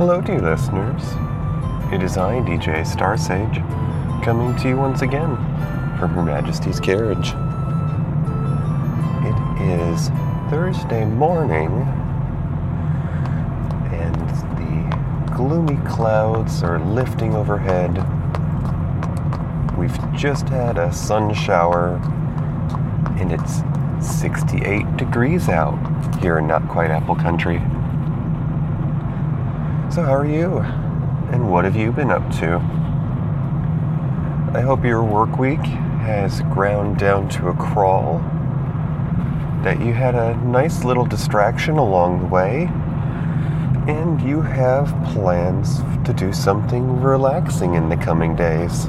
Hello, dear listeners. It is I, DJ Star Sage, coming to you once again from Her Majesty's carriage. It is Thursday morning, and the gloomy clouds are lifting overhead. We've just had a sun shower, and it's 68 degrees out here in Not Quite Apple Country. So, how are you? And what have you been up to? I hope your work week has ground down to a crawl, that you had a nice little distraction along the way, and you have plans to do something relaxing in the coming days.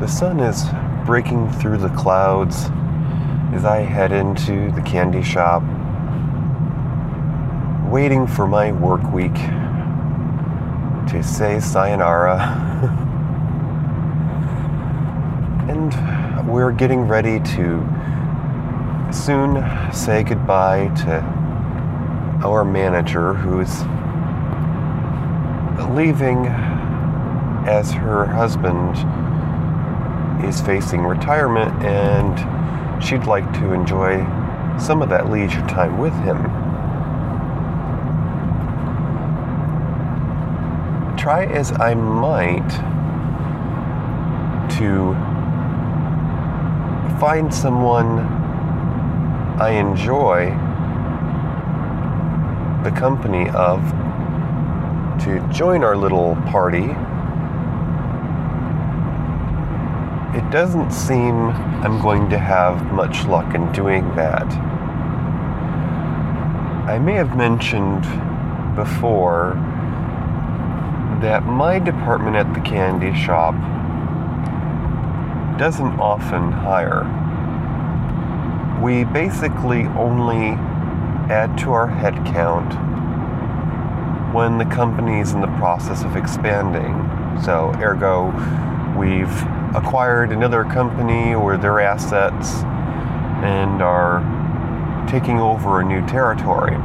The sun is breaking through the clouds as I head into the candy shop, waiting for my work week to say sayonara. and we're getting ready to soon say goodbye to our manager who's leaving as her husband is facing retirement and she'd like to enjoy some of that leisure time with him. Try as I might to find someone I enjoy the company of to join our little party it doesn't seem I'm going to have much luck in doing that. I may have mentioned before that my department at the candy shop doesn't often hire. We basically only add to our head count when the company is in the process of expanding. So, ergo, we've acquired another company or their assets and are taking over a new territory.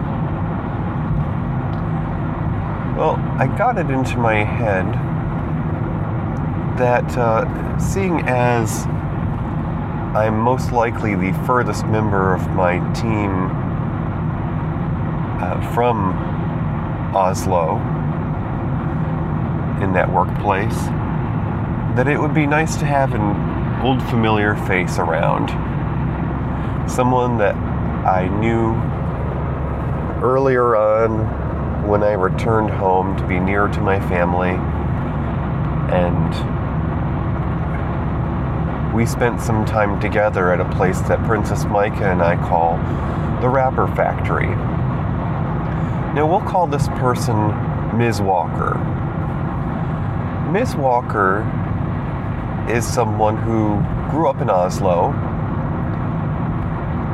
Well, I got it into my head that uh, seeing as I'm most likely the furthest member of my team uh, from Oslo in that workplace, that it would be nice to have an old familiar face around. Someone that I knew earlier on when I returned home to be nearer to my family. And we spent some time together at a place that Princess Micah and I call the Wrapper Factory. Now, we'll call this person Ms. Walker. Ms. Walker is someone who grew up in Oslo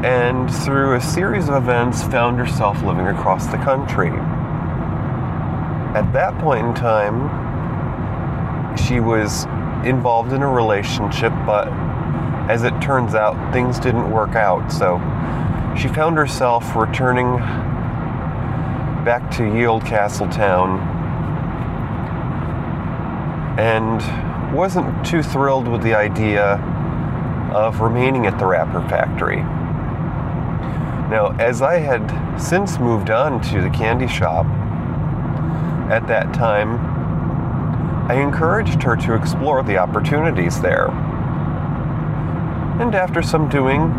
and through a series of events found herself living across the country. At that point in time, she was involved in a relationship, but as it turns out, things didn't work out. So she found herself returning back to Yield Castle Town and wasn't too thrilled with the idea of remaining at the wrapper factory. Now, as I had since moved on to the candy shop, at that time, I encouraged her to explore the opportunities there. And after some doing,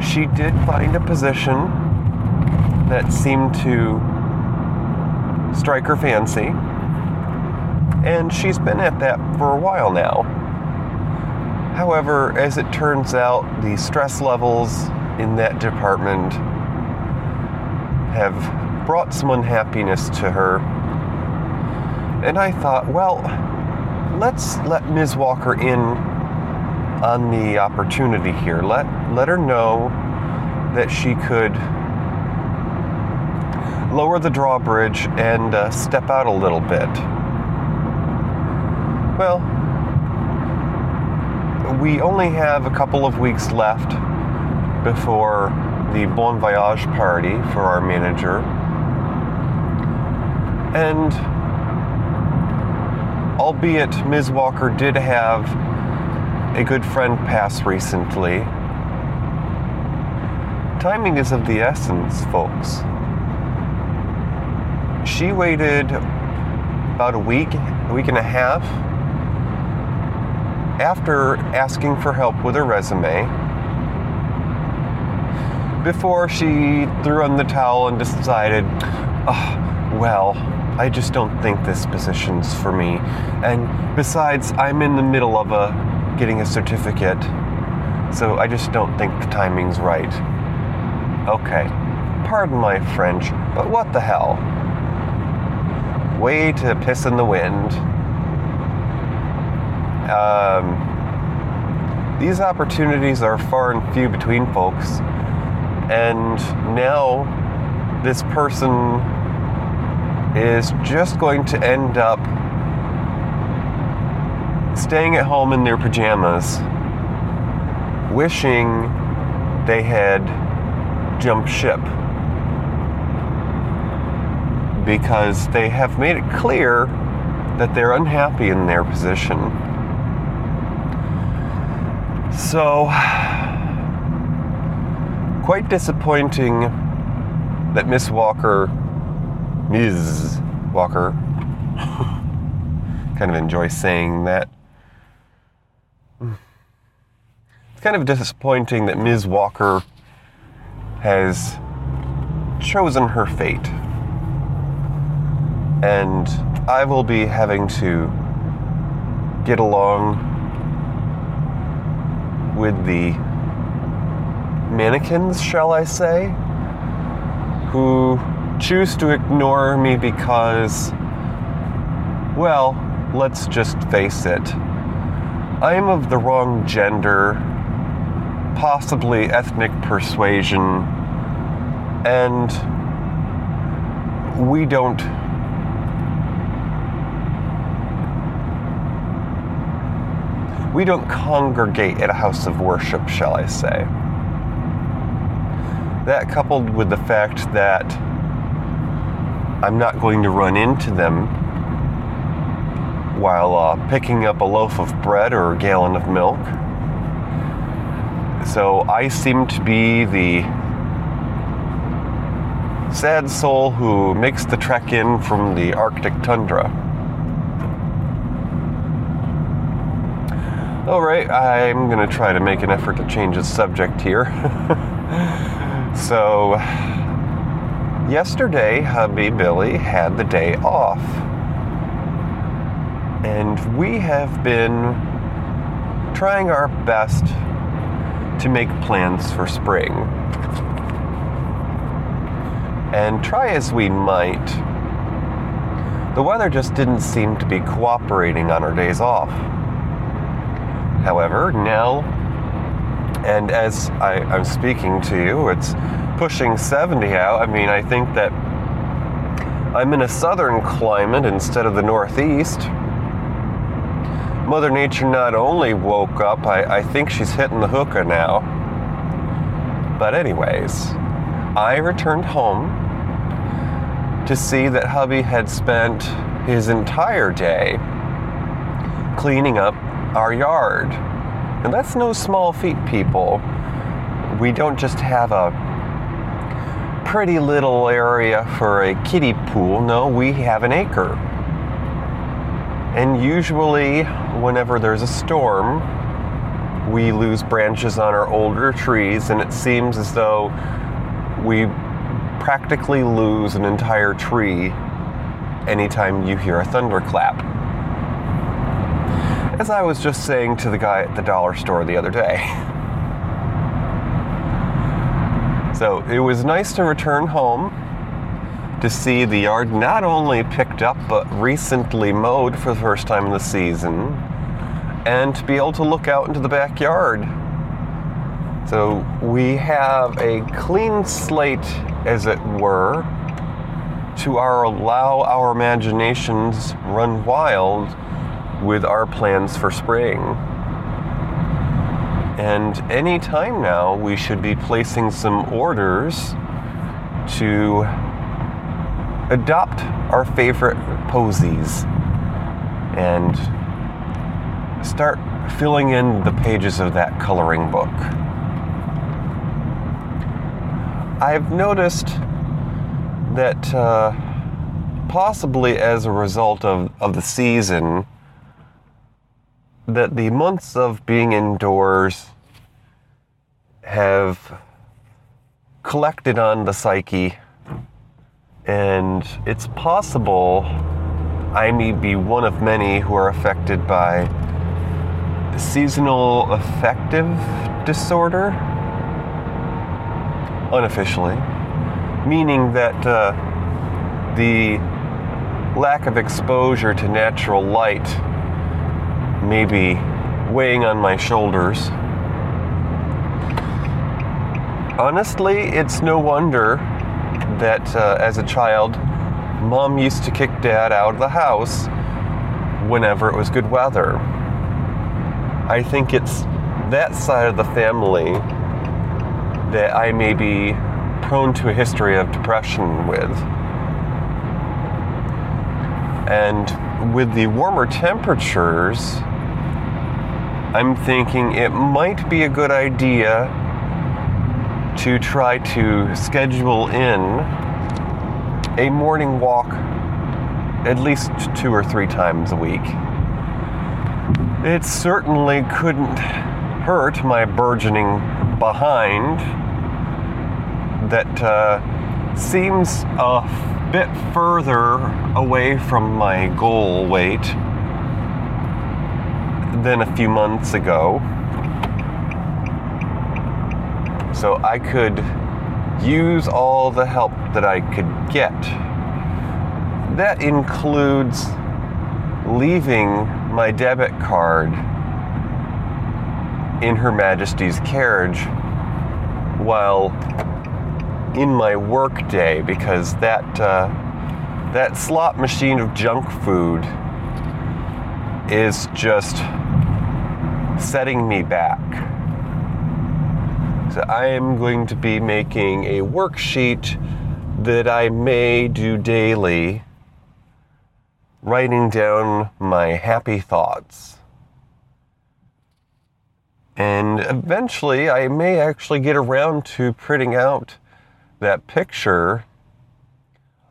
she did find a position that seemed to strike her fancy and she's been at that for a while now. However, as it turns out, the stress levels in that department have brought some unhappiness to her. And I thought, well, let's let Ms. Walker in on the opportunity here. Let let her know that she could lower the drawbridge and uh, step out a little bit. Well, we only have a couple of weeks left before the Bon Voyage party for our manager. And albeit Ms. Walker did have a good friend pass recently, timing is of the essence, folks. She waited about a week, a week and a half after asking for help with her resume before she threw in the towel and decided, oh, well, I just don't think this position's for me. And besides, I'm in the middle of a getting a certificate, so I just don't think the timing's right. Okay, pardon my French, but what the hell? Way to piss in the wind. Um, these opportunities are far and few between, folks. And now this person is just going to end up staying at home in their pajamas, wishing they had jumped ship because they have made it clear that they're unhappy in their position. So, quite disappointing that Miss Walker, Ms. Walker, kind of enjoy saying that. It's kind of disappointing that Ms. Walker has chosen her fate. And I will be having to get along with the mannequins, shall I say, who choose to ignore me because, well, let's just face it, I am of the wrong gender, possibly ethnic persuasion, and we don't we don't congregate at a house of worship, shall I say. That coupled with the fact that I'm not going to run into them while uh, picking up a loaf of bread or a gallon of milk. So I seem to be the sad soul who makes the trek in from the Arctic tundra. All right, I'm going to try to make an effort to change the subject here. so, yesterday, hubby Billy had the day off. And we have been trying our best to make plans for spring. And try as we might, the weather just didn't seem to be cooperating on our days off. However, now, and as I, am speaking to you, it's pushing 70 out. I mean, I think that I'm in a southern climate instead of the northeast. Mother Nature not only woke up, I, I think she's hitting the hookah now. But, anyways, I returned home to see that hubby had spent his entire day cleaning up our yard. And that's no small feat, people. We don't just have a pretty little area for a kiddie pool, no, we have an acre. And usually, whenever there's a storm, we lose branches on our older trees, and it seems as though we practically lose an entire tree anytime you hear a thunderclap as I was just saying to the guy at the dollar store the other day. So it was nice to return home to see the yard not only picked up but recently mowed for the first time in the season and to be able to look out into the backyard. So we have a clean slate, as it were, to our allow our imaginations run wild with our plans for spring. And any time now, we should be placing some orders to adopt our favorite posies and start filling in the pages of that coloring book. I've noticed that uh, possibly as a result of, of the season, that the months of being indoors have collected on the psyche, and it's possible I may be one of many who are affected by seasonal affective disorder, unofficially, meaning that uh, the lack of exposure to natural light may be weighing on my shoulders. Honestly, it's no wonder that uh, as a child, mom used to kick dad out of the house whenever it was good weather. I think it's that side of the family that I may be prone to a history of depression with. And with the warmer temperatures, I'm thinking it might be a good idea to try to schedule in a morning walk at least two or three times a week. It certainly couldn't hurt my burgeoning behind that uh, seems a bit further away from my goal weight than a few months ago. So I could use all the help that I could get. That includes leaving my debit card in Her Majesty's carriage while in my work day because that uh, that slot machine of junk food is just setting me back. So I am going to be making a worksheet that I may do daily, writing down my happy thoughts. And eventually, I may actually get around to printing out that picture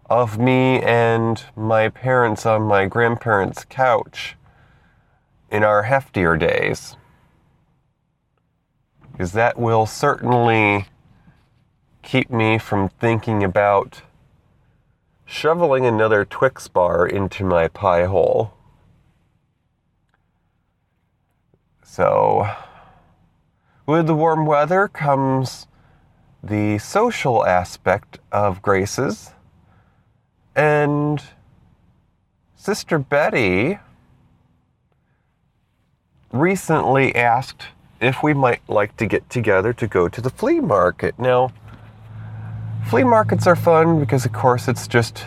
of me and my parents on my grandparents' couch in our heftier days. Because that will certainly keep me from thinking about shoveling another Twix bar into my pie hole. So, with the warm weather comes the social aspect of Grace's. And Sister Betty recently asked if we might like to get together to go to the flea market. Now, flea markets are fun because, of course, it's just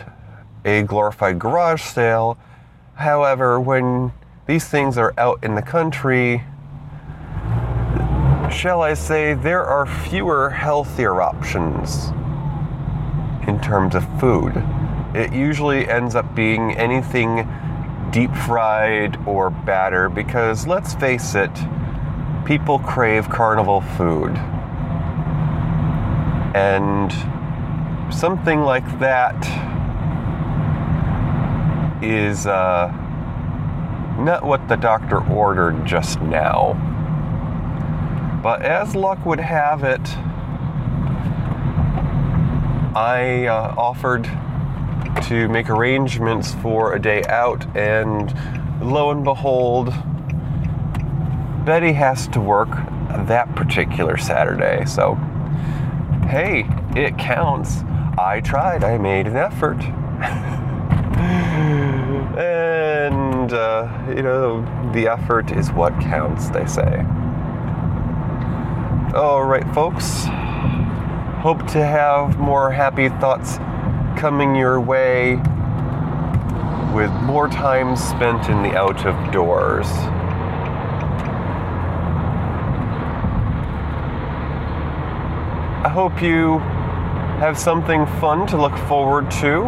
a glorified garage sale. However, when these things are out in the country, shall I say, there are fewer healthier options in terms of food. It usually ends up being anything deep fried or batter because let's face it, people crave carnival food. And something like that is uh, not what the doctor ordered just now. But as luck would have it, I uh, offered to make arrangements for a day out, and lo and behold, Betty has to work that particular Saturday. So, hey, it counts. I tried, I made an effort. and, uh, you know, the effort is what counts, they say. All right, folks. Hope to have more happy thoughts coming your way with more time spent in the out of doors. Hope you have something fun to look forward to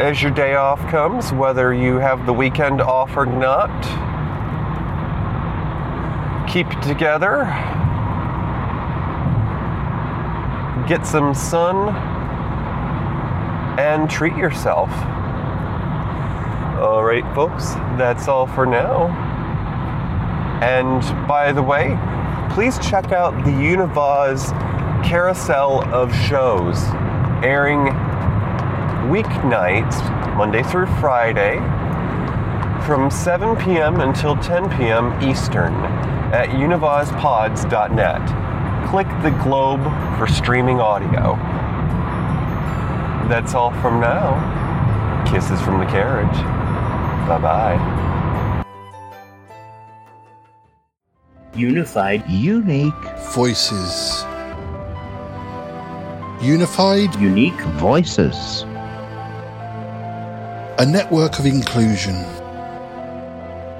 as your day off comes, whether you have the weekend off or not. Keep it together. Get some sun and treat yourself. All right, folks, that's all for now. And by the way, please check out the Univaz carousel of shows airing weeknights, Monday through Friday, from 7 p.m. until 10 p.m. Eastern at univazpods.net. Click the globe for streaming audio. That's all from now. Kisses from the carriage. Bye bye. Unified, Unique, Voices. Unified, unique, voices. a network of inclusion.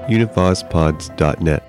univazpods.net.